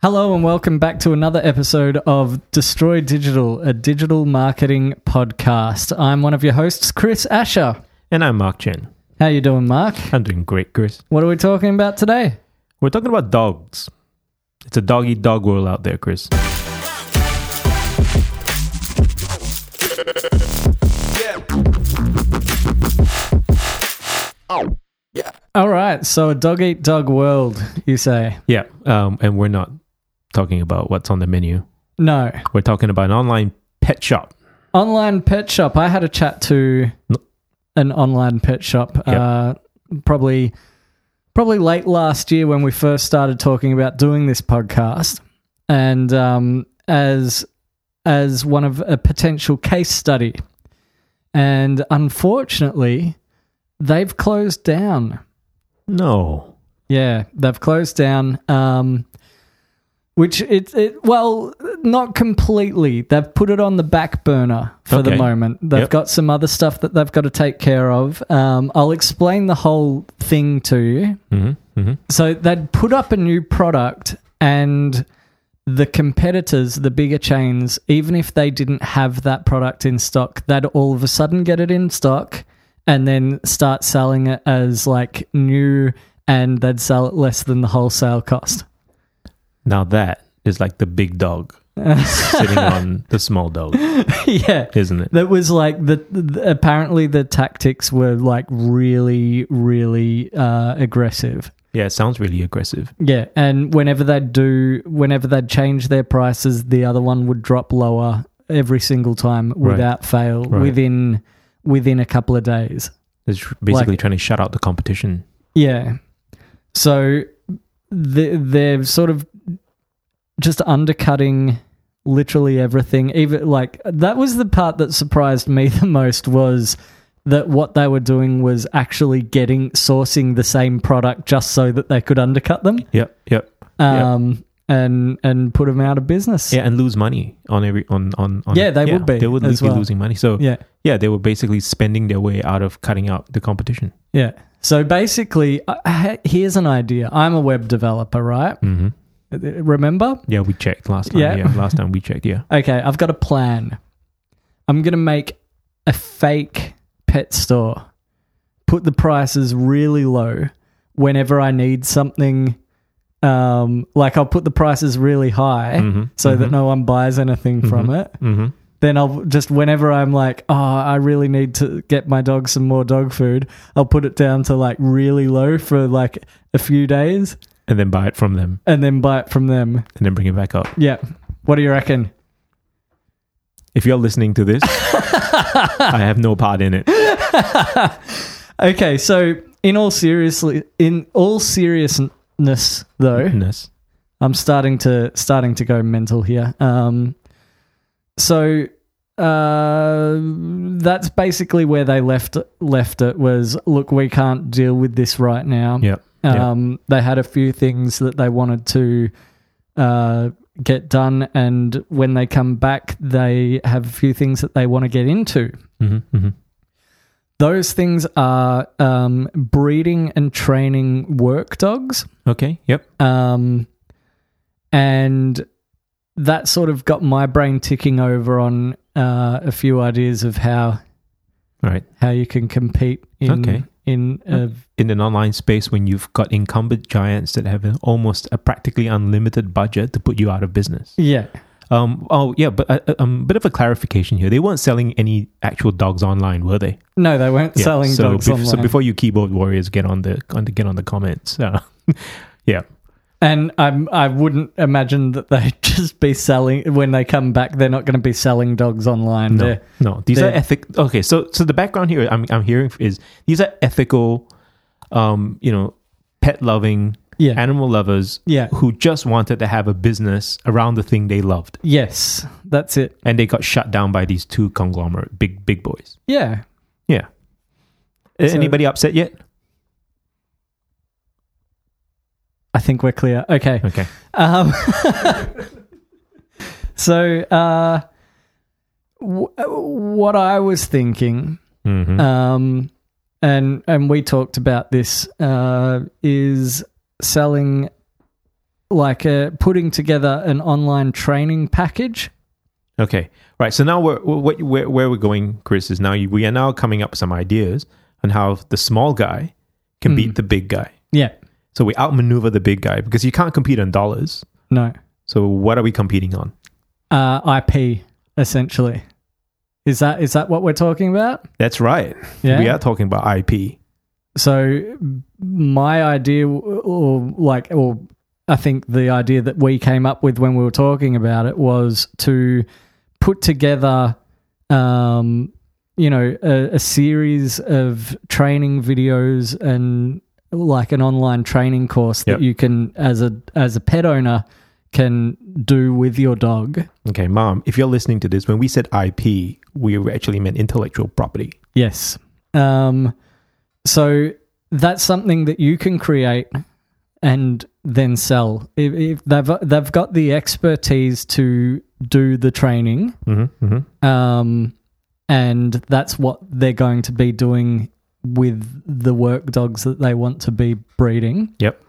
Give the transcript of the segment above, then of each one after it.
Hello and welcome back to another episode of Destroy Digital, a digital marketing podcast. I'm one of your hosts, Chris Asher. And I'm Mark Chen. How you doing, Mark? I'm doing great, Chris. What are we talking about today? We're talking about dogs. It's a doggy dog world out there, Chris. Yeah. All right, so a dog eat dog world, you say? Yeah, um, and we're not talking about what's on the menu. No. We're talking about an online pet shop. Online pet shop. I had a chat to an online pet shop Yeah. uh, probably probably late last year when we first started talking about doing this podcast and um, as as one of a potential case study and unfortunately they've closed down No. yeah, they've closed down. Um, which it, it well, not completely. They've put it on the back burner for the moment. They've Yep. got some other stuff that they've got to take care of. Um, I'll explain the whole thing to you. Mm-hmm. Mm-hmm. So they'd put up a new product and the competitors, the bigger chains, even if they didn't have that product in stock, they'd all of a sudden get it in stock and then start selling it as like new and they'd sell it less than the wholesale cost. Now that is like the big dog sitting on the small dog, yeah. isn't it? That was like the, the apparently the tactics were like really really uh aggressive. Yeah, it sounds really aggressive. Yeah, and whenever they'd do, whenever they'd change their prices, the other one would drop lower every single time Right. without fail Right. within within a couple of days. It's basically Like- trying to shut out the competition. Yeah, so the, they're sort of just undercutting literally everything. Even like that was the part that surprised me the most was that what they were doing was actually getting sourcing the same product just so that they could undercut them. Yep, yep. um, and and put them out of business. Yeah, and lose money on every on on. on Yeah, they would be They would be well. losing money. So yeah, yeah, they were basically spending their way out of cutting out the competition. yeah. So basically, uh, here's an idea. I'm a web developer, right? Mm-hmm. Remember? Yeah, we checked last time. Yeah. Yeah. last time we checked. Yeah. Okay, I've got a plan. I'm gonna make a fake pet store. Put the prices really low whenever I need something. Um, like I'll put the prices really high Mhm, so that mhm. no one buys anything from it. Mm-hmm. then I'll just whenever I'm like, oh, I really need to get my dog some more dog food, I'll put it down to like really low for like a few days And then buy it from them, and then buy it from them. and then bring it back up. Yeah. What do you reckon? If you're listening to this, I have no part in it. Okay, so in all seriously in all seriousness though, Goodness. I'm starting to starting to go mental here. Um, so uh, that's basically where they left left it was look, we can't deal with this right now. Yep. Yep. Um, They had a few things that they wanted to uh, get done, and when they come back, they have a few things that they want to get into. Mm-hmm. Mm-hmm. Those things are um, breeding and training work dogs. Okay. Yep. Um, and that sort of got my brain ticking over on uh, a few ideas of how right. how you can compete in Okay. In a, In an online space, when you've got incumbent giants that have almost a practically unlimited budget to put you out of business. yeah Um. Oh, yeah. But a uh, um, bit of a clarification here. They weren't selling any actual dogs online, were they? no they weren't Yeah, selling so dogs bef- online. So before you keyboard warriors get on the on the get on the comments, uh, yeah, And I'm, I wouldn't imagine that they'd just be selling when they come back. They're not going to be selling dogs online. no, They're- no, these are ethic. Okay, so so the background here I'm I'm hearing is these are ethical, um, you know, pet loving Yeah, animal lovers yeah, who just wanted to have a business around the thing they loved, yes, that's it. and they got shut down by these two conglomerate big big boys. Yeah, Yeah. So- Anybody upset yet? I think we're clear. Okay. Okay. Um, so, uh, w- what I was thinking, Mm-hmm. um, and and we talked about this, uh, is selling like uh, putting together an online training package. Okay, right. So now we're, what, where, where we're going, Chris, is now you, we are now coming up with some ideas on how the small guy can beat the big guy. Yeah. So we outmaneuver the big guy because you can't compete on dollars. No. So what are we competing on? Uh, IP essentially. Is that is that what we're talking about? That's right. Yeah. We are talking about IP. So my idea, or like, or I think the idea that we came up with when we were talking about it was to put together, um, you know, a, a series of training videos and like an online training course Yep. that you can, as a as a pet owner, can do with your dog. Okay, mom, if you're listening to this, when we said IP, we actually meant intellectual property. Yes. Um, so that's something that you can create and then sell. If, if they've they've got the expertise to do the training, Mm-hmm, mm-hmm. um, and that's what they're going to be doing with the work dogs that they want to be breeding. Yep.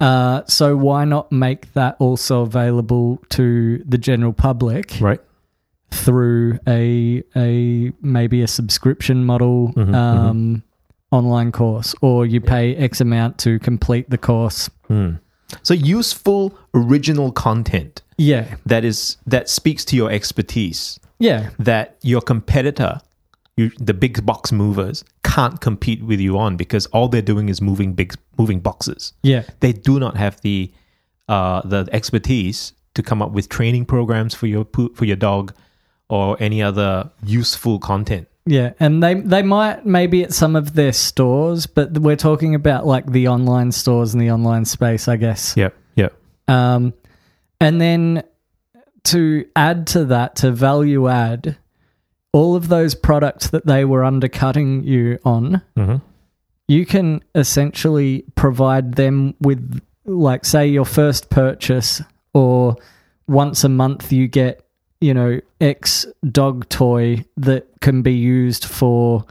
Uh, so why not make that also available to the general public? Right. through a a maybe a subscription model Mhm, um, online course, or you pay X amount to complete the course. Mm. So useful original content Yeah, that is that speaks to your expertise yeah, that your competitor, you, the big box movers, can't compete with you on because all they're doing is moving big moving boxes. yeah, They do not have the uh, the expertise to come up with training programs for your for your dog or any other useful content. yeah. And they they might maybe at some of their stores, but we're talking about like the online stores and the online space, I guess. Yep. Yep. Um, and then to add to that, to value add, all of those products that they were undercutting you on, Mm-hmm. you can essentially provide them with, like, say, your first purchase, or once a month you get, you know, X dog toy that can be used for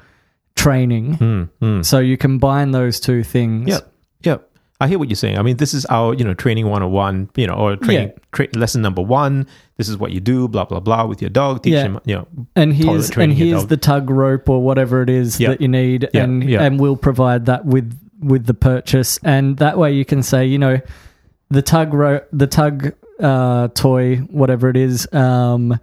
training. Mm, mm. So you combine those two things. Yep. Yep. I hear what you're saying. I mean, this is our, you know, training 101, you know, or training Yeah. tra- lesson number one. This is what you do, blah, blah, blah, with your dog. Teach Yeah. him, you know, and here's and here's the tug rope or whatever it is Yeah. that you need Yeah, and yeah. and we'll provide that with with the purchase and that way you can say you know the tug rope the tug uh toy whatever it is um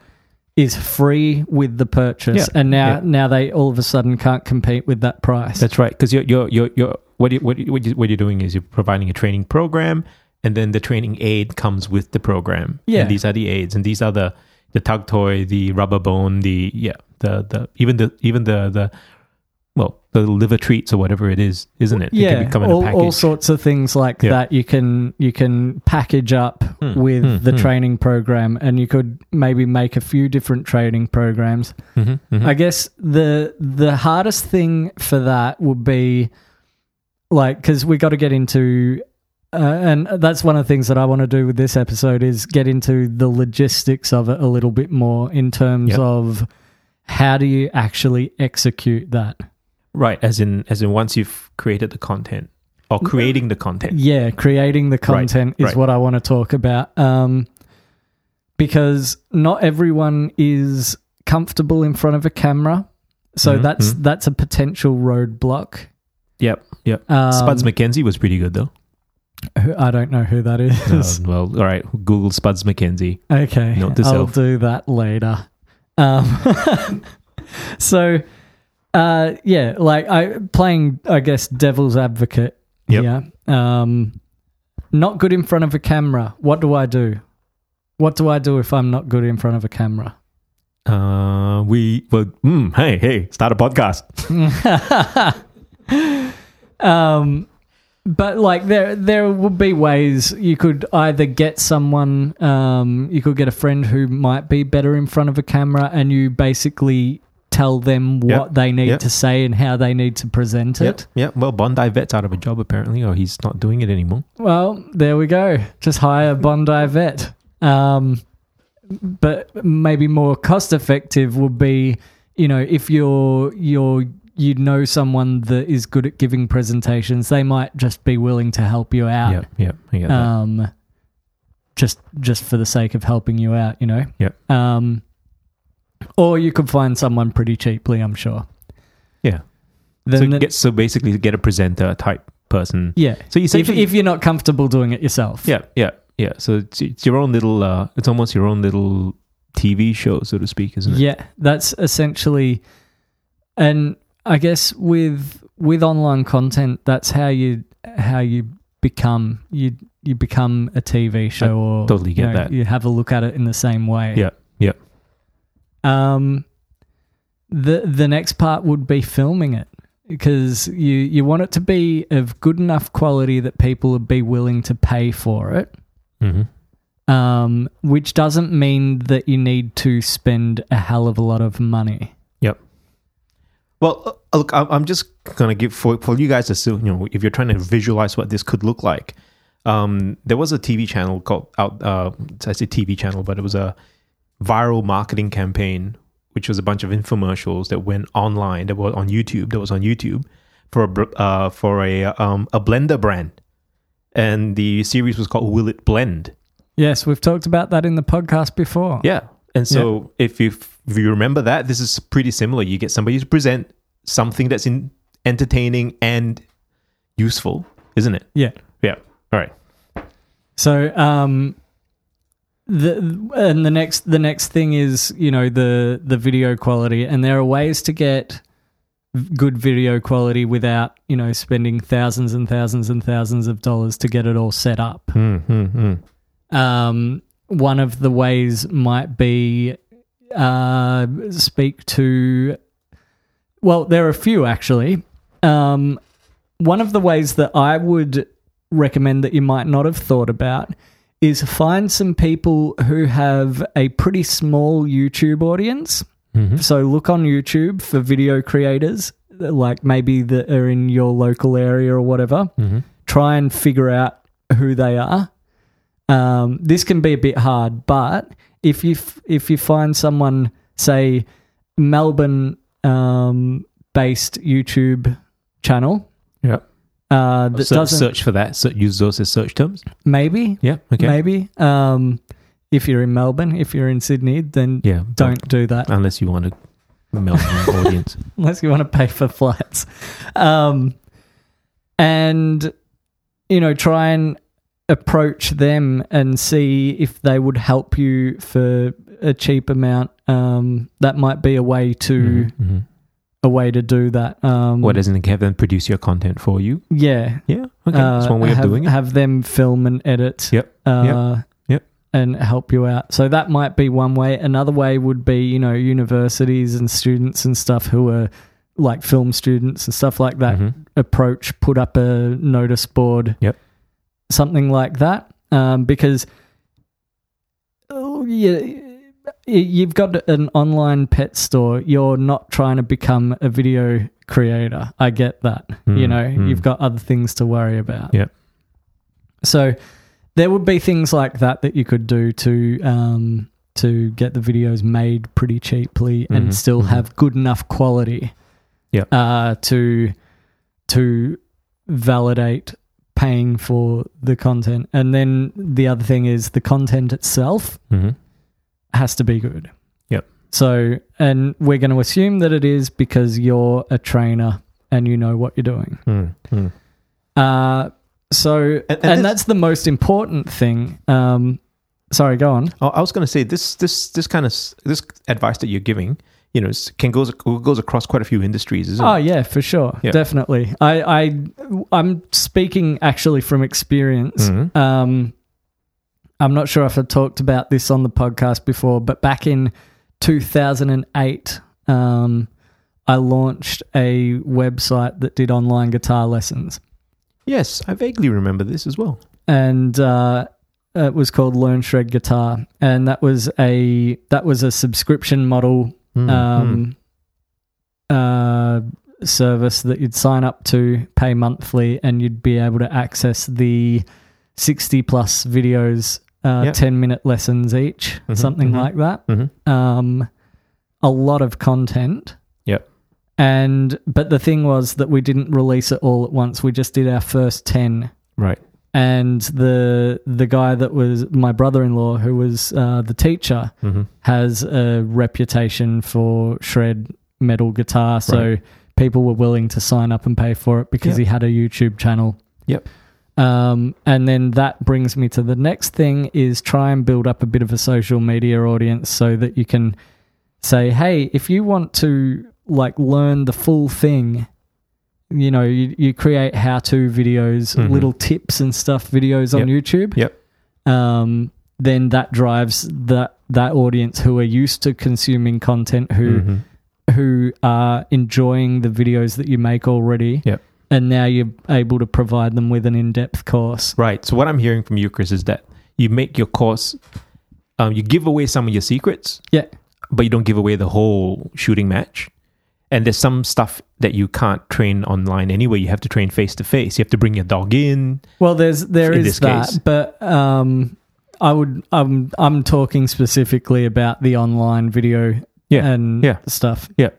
is free with the purchase Yeah, and now yeah. now they all of a sudden can't compete with that price That's right. Because you're, you're, you're, you're, what, you, what, you, what, you, what you're doing is you're providing a training program, and then the training aid comes with the program. Yeah. And these are the aids, and these are the, the tug toy, the rubber bone, the, yeah, the, the, even the, even the, the, well, the liver treats or whatever it is, isn't it? It yeah can come in a all, package. all sorts of things like Yeah. that you can you can package up Hmm, with hmm, the hmm. training program and you could maybe make a few different training programs Mhm, mhm. I guess the the hardest thing for that would be like because we got to get into uh, and that's one of the things that I want to do with this episode is get into the logistics of it a little bit more in terms Yep. of how do you actually execute that Right, as in as in once you've created the content or creating the content. yeah creating the content is right. what I want to talk about um because not everyone is comfortable in front of a camera so Mhm, that's mhm. that's a potential roadblock Yep, yep. Um, Spuds MacKenzie was pretty good though. who- I don't know who that is. Uh, well, all right. Google Spuds MacKenzie. okay, note to I'll self. do that later. Um, so, uh, yeah, like I playing, I guess, devil's advocate. Yeah. Um, not good in front of a camera. What do I do? What do I do if I'm not good in front of a camera? Uh, we well, mm, hey, hey, start a podcast. um, but like there, there would be ways you could either get someone, um, you could get a friend who might be better in front of a camera, and you basically tell them what Yep. they need Yep. to say and how they need to present Yep, it. yep. Well, Bondi Vet's out of a job apparently, or he's not doing it anymore. Well, there we go. Just hire Bondi Vet. Um, but maybe more cost effective would be, you know, if you're you're you know someone that is good at giving presentations, they might just be willing to help you out. Yep, yep. I get that. Um, just just for the sake of helping you out, you know. Yep. Um, or you could find someone pretty cheaply, I'm sure. Yeah. Then so the- get so basically get a presenter type person. yeah. So you If, if you're not comfortable doing it yourself. yeah yeah yeah. So it's, it's your own little. Uh, it's almost your own little TV show, so to speak, isn't it? Yeah, that's essentially, and I guess with with online content, that's how you how you become you you become a TV show or totally you get know, that. You have a look at it in the same way. Yeah, yeah. Um, the the next part would be filming it because you you want it to be of good enough quality that people would be willing to pay for it. Mm-hmm. Um, which doesn't mean that you need to spend a hell of a lot of money. Well, uh, look, I'm I'm just gonna give for for you guys to still, you know, if you're trying to visualize what this could look like. Um, there was a TV channel called out. Uh, I say TV channel, but it was a viral marketing campaign, which was a bunch of infomercials that went online. That was on YouTube. That was on YouTube for a uh, for a um, a blender brand, and the series was called "Will It Blend?" Yes, we've talked about that in the podcast before. Yeah. And so if you if you remember that, this is pretty similar. You get somebody to present something that's in entertaining and useful, isn't it? Yeah. Yeah. All right. So, um, the and the next the next thing is you know the the video quality, and there are ways to get good video quality without you know spending thousands and thousands and thousands of dollars to get it all set up. Mm-hmm. Um, one of the ways might be uh, speak to. Well, there are a few actually. Um, one of the ways that I would recommend that you might not have thought about is find some people who have a pretty small YouTube audience. Mm-hmm. So look on YouTube for video creators, like maybe that are in your local area or whatever Mm-hmm. try and figure out who they are. Um, this can be a bit hard, but if you f- if you find someone, say Melbourne um, based YouTube channel, Yeah. uh, that So doesn't search for that. So use those as search terms. maybe Yeah. Okay. maybe um, if you're in Melbourne, if you're in Sydney, then Yeah. don't do that unless you want a Melbourne audience. unless you want to pay for flights. Um, and, you know, try and approach them and see if they would help you for a cheap amount. Um, that might be a way to Mhm, mhm. a way to do that. Um, What doesn't have them produce your content for you? Yeah. Yeah. Okay. That's Uh, one way of have, doing it. Have them film and edit. Yep. Uh, Yep. And help you out. So that might be one way. Another way would be, you know, universities and students and stuff who are like film students and stuff like that Mhm. approach, put up a notice board, Yep. Something like that. Um, because oh, yeah, you've got an online pet store. You're not trying to become a video creator. I get that. you Mm, know, mm. you've got other things to worry about. Yep. So there would be things like that that you could do to um, to get the videos made pretty cheaply and Mhm, still mhm. have good enough quality. Yep. Uh, to to validate paying for the content, and then the other thing is the content itself Mhm. has to be good. Yep. So, and we're going to assume that it is because you're a trainer and you know what you're doing. Mm, mm. Uh, so, and, And- and this- that's the most important thing. Um, sorry, go on. Oh, I was going to say this this this kind of this advice that you're giving, you know, can goes goes across quite a few industries, isn't Oh it? yeah, for sure, Yeah. definitely. I, I, I'm speaking actually from experience. Mhm. Um, I'm not sure if I talked about this on the podcast before, but back in 2008, um, I launched a website that did online guitar lessons. Yes, I vaguely remember this as well. and uh, it was called Learn Shred Guitar, and that was a that was a subscription model Mm, um, uh, service that you'd sign up to, pay monthly, and you'd be able to access the sixty plus videos, uh, Yep. ten minute lessons each, Mhm, something mhm. like that. mhm. Um, a lot of content. Yep. And but the thing was that we didn't release it all at once. We just did our first ten Right. And the the guy that was my brother-in-law, who was uh, the teacher, hmm has a reputation for shred metal guitar. So Right. people were willing to sign up and pay for it because Yep. he had a YouTube channel. Yep. Um, and then that brings me to the next thing is try and build up a bit of a social media audience so that you can say, hey, if you want to like learn the full thing, you know, you, you create how to videos, Mhm. little tips and stuff videos on Yep. YouTube. Yep. Um, then that drives that that audience who are used to consuming content, who Mhm. who are enjoying the videos that you make already. Yep. And now you're able to provide them with an in-depth course. Right. So what I'm hearing from you, Chris, is that you make your course, um, you give away some of your secrets, Yeah. but you don't give away the whole shooting match. And there's some stuff that you can't train online anyway. You have to train face to face. You have to bring your dog in. Well, there's there is that, case. but um, I would I'm I'm talking specifically about the online video Yeah, and yeah. stuff. Yeah.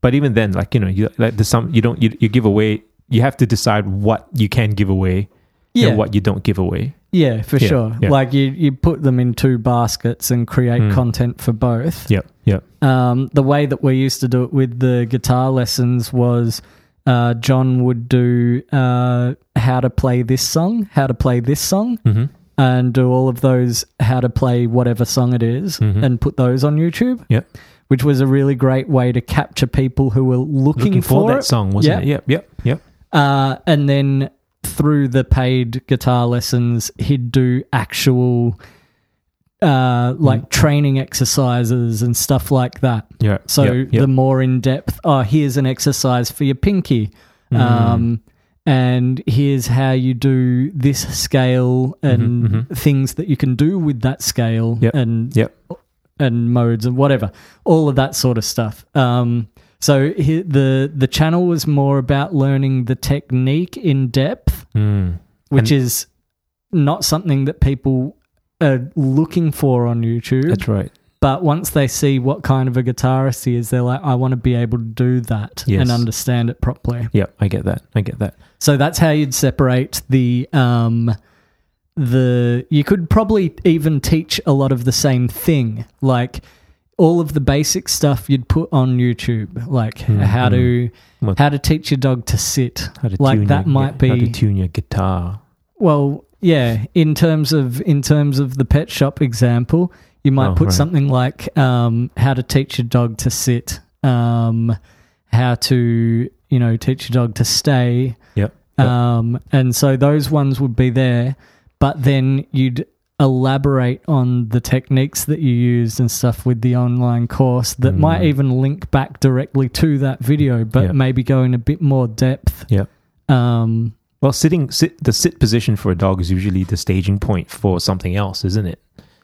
But even then, like you know, you like there's some you don't you, you give away. You have to decide what you can give away Yeah, and what you don't give away. yeah, for Yeah, sure. yeah. Like you you put them in two baskets and create Mm. content for both. Yep. Yep. Um, the way that we used to do it with the guitar lessons was uh, John would do uh, how to play this song, how to play this song, Mm-hmm. and do all of those how to play whatever song it is Mhm. and put those on YouTube. Yep. Which was a really great way to capture people who were looking, Looking for, that it. song, wasn't Yeah. it? Yep. Yep. Yep. Uh, and then through the paid guitar lessons, he'd do actual uh, like training exercises and stuff like that. Yeah. So yep, yep. the more in depth, oh, here's an exercise for your pinky. Mm. Um, and here's how you do this scale and Mhm, things that you can do with that scale Yep, and yep. and modes and whatever, all of that sort of stuff. Um, so he, the the channel was more about learning the technique in depth, Mm. which And- is not something that people are looking for on YouTube. That's right. But once they see what kind of a guitarist he is, they're like, I want to be able to do that Yes. and understand it properly. Yeah, I get that. I get that. So that's how you'd separate the um the you could probably even teach a lot of the same thing. Like all of the basic stuff you'd put on YouTube, like how to What- how to teach your dog to sit. How to Like tune that your, might How to tune your guitar. well, yeah, in terms of in terms of the pet shop example, you might Oh, put right. something like um, how to teach your dog to sit, um, how to you know teach your dog to stay, Yep. Yep. um, and so those ones would be there. But then you'd elaborate on the techniques that you used and stuff with the online course that might Mm. even link back directly to that video, but Yep. maybe go in a bit more depth. Yep. Um, Well, sitting, sit, the sit position for a dog is usually the staging point for something else, isn't it?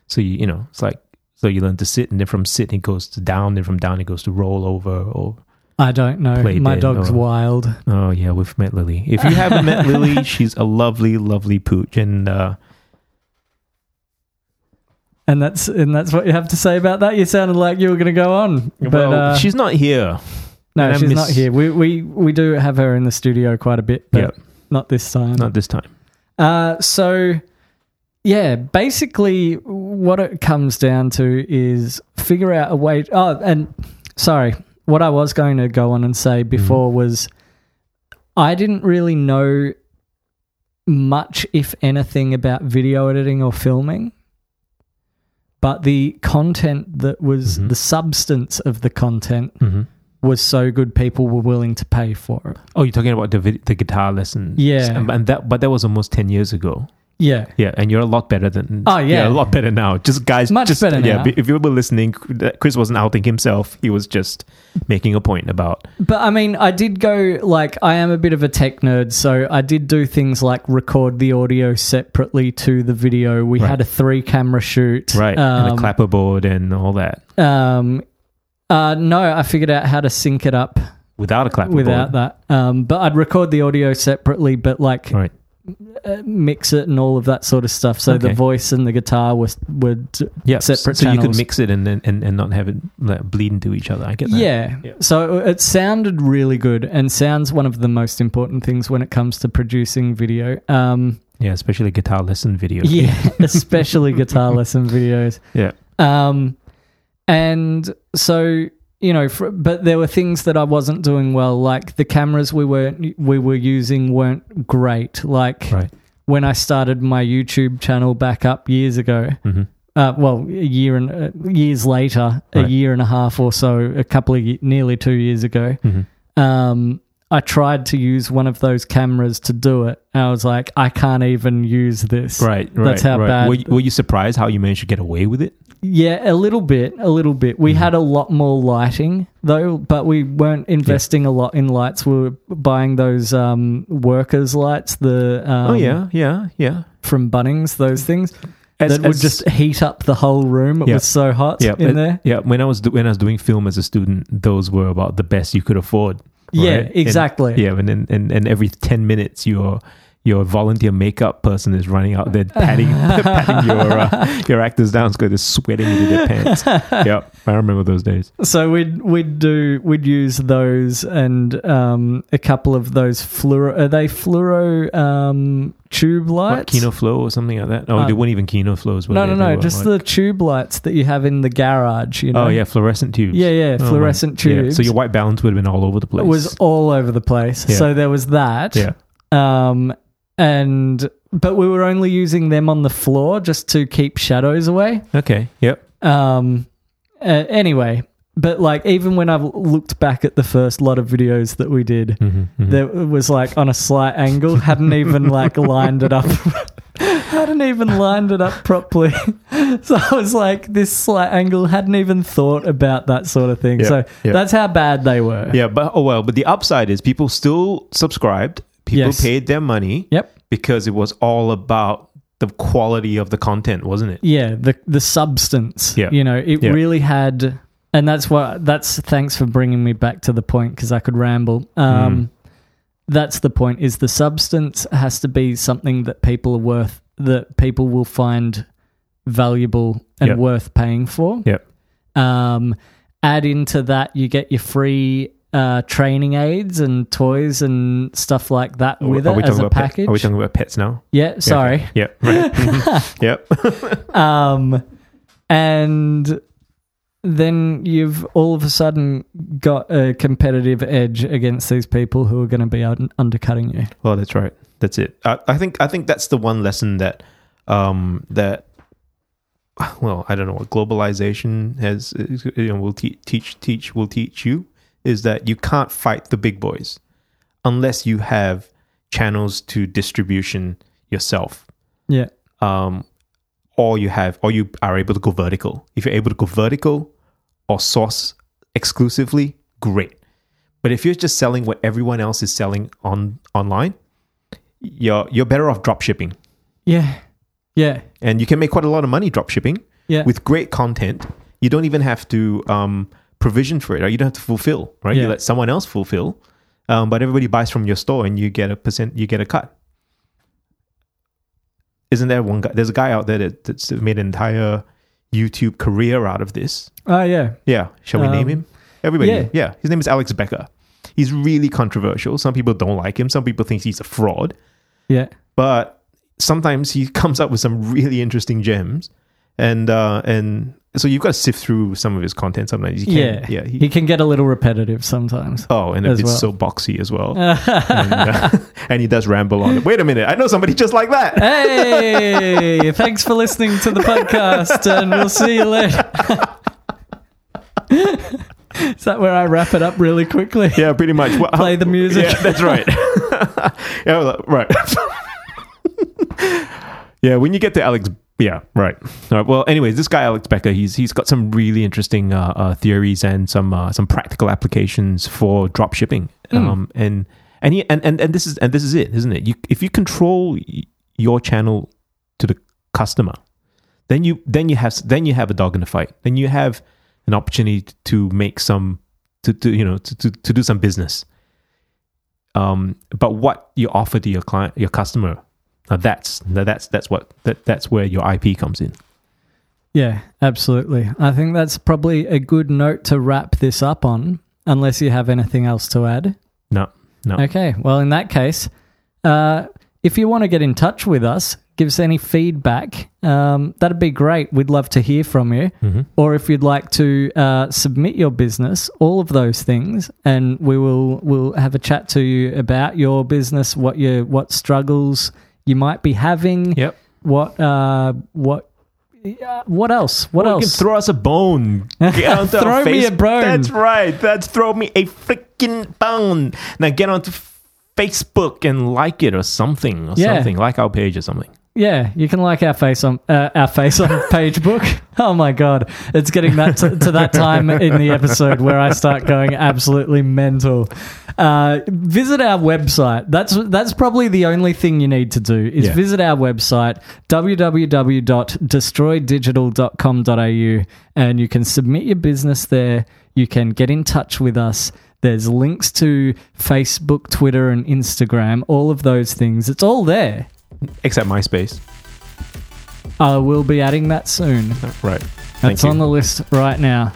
So you, you know, it's like so you learn to sit, and then from sit it goes to down, then from down it goes to roll over. Or I don't know. My dead dog's or- wild. oh yeah, we've met Lily. If you haven't met Lily, she's a lovely, lovely pooch, and uh, And that's and that's what you have to say about that. You sounded like you were going to go on, but well, uh, she's not here. no, she's miss- not here. We we we do have her in the studio quite a bit, but Yeah. Not this time. Not this time. Uh, so yeah, basically, what it comes down to is figure out a way. Oh, and sorry, what I was going to go on and say before was I didn't really know much, if anything, about video editing or filming. But the content that was Mhm. the substance of the content hmm was so good, people were willing to pay for it. Oh, you're talking about the vid- the guitar lesson, Yeah. and, and that, but that was almost ten years ago. Yeah. Yeah, and you're a lot better than. Oh, yeah. a lot better now. Just guys, Much just, better yeah, now. If you were listening, Chris wasn't outing himself. He was just making a point about. But I mean, I did go like I am a bit of a tech nerd, so I did do things like record the audio separately to the video. We Right. had a three camera shoot, Right, Um, and a clapperboard and all that. um, uh, no, I figured out how to sync it up Without a clapperboard. without that. Um, but I'd record the audio separately, but like Right. uh, mix it and all of that sort of stuff. So the Okay. voice and the guitar was were d- Yeah. separate so you could channels. mix it and then and, and not have it like, bleed into each other. I get that. Yeah. Yeah. So it sounded really good and sounds one of the most important things when it comes to producing video. Um, Yeah, especially guitar lesson videos. Yeah, especially guitar lesson videos. Yeah. Um, and so you know, for, but there were things that I wasn't doing well, like the cameras we were we were using weren't great. Like Right. when I started my YouTube channel back up years ago. hmm Uh, well, a year and uh, years later, a year and a half or so, a couple of nearly two years ago, hmm um, I tried to use one of those cameras to do it. And I was like, I can't even use this. Right, right. That's how right. bad- Were you, were you surprised how you managed to get away with it? Yeah, a little bit, a little bit. We had a lot more lighting though, but we weren't investing a lot in lights. We were buying those um, workers lights, the um, oh yeah, yeah, yeah. from Bunnings, those things As- that would as- just heat up the whole room. It Yeah. was so hot yeah, in there. Yeah, when I was do- when I was doing film as a student, those were about the best you could afford. Yeah, right? And- exactly. yeah, and and, and every ten minutes your your volunteer makeup person is running out there patting patting your uh, your actors down because they're sweating into their pants. yep, I remember those days. So we'd we'd do we'd use those and um, a couple of those fluoro. Are they fluoro um, tube What, lights? Kino Flow or something like that. Oh, Uh, they weren't even Kino Flows. were no, they? no, no. Just like- the tube lights that you have in the garage. You know. oh yeah, fluorescent tubes. Yeah, yeah, Oh, fluorescent yeah. tubes. So your white balance would have been all over the place. It was all over the place. Yeah. So there was that. yeah. Um, and but we were only using them on the floor just to keep shadows away. Okay. Yep. Um, uh, anyway, but like even when I've looked back at the first lot of videos that we did, hmm there it was like on a slight angle, hadn't even like lined it up. hadn't even lined it up properly. so I was like, this slight angle hadn't even thought about that sort of thing. So that's how bad they were. Yeah, but oh well. But the upside is people still subscribed. People Yes. paid their money Yep. because it was all about the quality of the content, wasn't it? yeah the the substance Yeah. you know it Yeah. really had and that's what that's thanks for bringing me back to the point because i could ramble um Mm. that's the point is the substance has to be something that people are worth that people will find valuable and Yep. worth paying for Yep. um add into that you get your free uh, training aids and toys and stuff like that with are we it as talking a about pet- package. are we talking about pets now? yeah, sorry. Yeah. Right. Mhm. yep. um, and then you've all of a sudden got a competitive edge against these people who are going to be un- undercutting you. Well, that's right. That's it. I, I think I think that's the one lesson that um that well I don't know what globalization has you know will te- teach teach will teach you is that you can't fight the big boys unless you have channels to distribution yourself. Yeah, Um, or you have or you are able to go vertical. If you're able to go vertical or source exclusively, great. But if you're just selling what everyone else is selling on online, you're you're better off drop shipping. yeah, yeah, And you can make quite a lot of money drop shipping yeah. with great content. You don't even have to um, provision for it, or you don't have to fulfill. Right? Yeah. You let someone else fulfill, um, but everybody buys from your store, and you get a percent. You get a cut. Isn't there one guy? There's a guy out there that, that's made an entire YouTube career out of this. oh yeah, Yeah, shall we Um, name him? Everybody. yeah. Yeah. his name is Alex Becker. He's really controversial. Some people don't like him. Some people think he's a fraud yeah, but sometimes he comes up with some really interesting gems and uh and so you've got to sift through some of his content sometimes you yeah, can yeah he, He can get a little repetitive sometimes. oh and it's well. so boxy as well and, uh, and he does ramble on it wait a minute i know somebody just like that hey, thanks for listening to the podcast, and we'll see you later. Is that where I wrap it up really quickly? yeah pretty much Well, Play the music. yeah that's right yeah right yeah when you get to alex yeah right. All right well anyways this guy alex becker he's he's got some really interesting uh, uh, theories and some uh, some practical applications for drop shipping. Um and and he and, and and this is and this is it isn't it? You if you control your channel to the customer then you then you have then you have a dog in the fight. Then you have an opportunity to make some to, to you know to, to, to do some business. Um but what you offer to your client your customer now that's now that's that's what that that's where your ip comes in Yeah, absolutely. I think that's probably a good note to wrap this up on, unless you have anything else to add. no no Okay, well, in that case, uh, if you want to get in touch with us, give us any feedback. Um, that'd be great. We'd love to hear from you. Or if you'd like to uh, submit your business, all of those things, and we will will have a chat to you about your business, what your what struggles you might be having. Yep. What uh, what uh, what else? What Well, you else? can throw us a bone. Get onto our Throw me a bone. That's right. That's throw me a freaking bone. Now get onto Facebook and like it or something or Yeah. something. Like our page or something. Yeah, you can like our face on uh, our face on PageBook. Oh my god, it's getting that to, to that time in the episode where I start going absolutely mental. Uh, visit our website. That's that's probably the only thing you need to do is Yeah. visit our website www.destroydigital.com.au and you can submit your business there. You can get in touch with us. There's links to Facebook, Twitter, and Instagram. All of those things. It's all there. Except MySpace. I will be adding that soon. Right. That's you. on the list right now.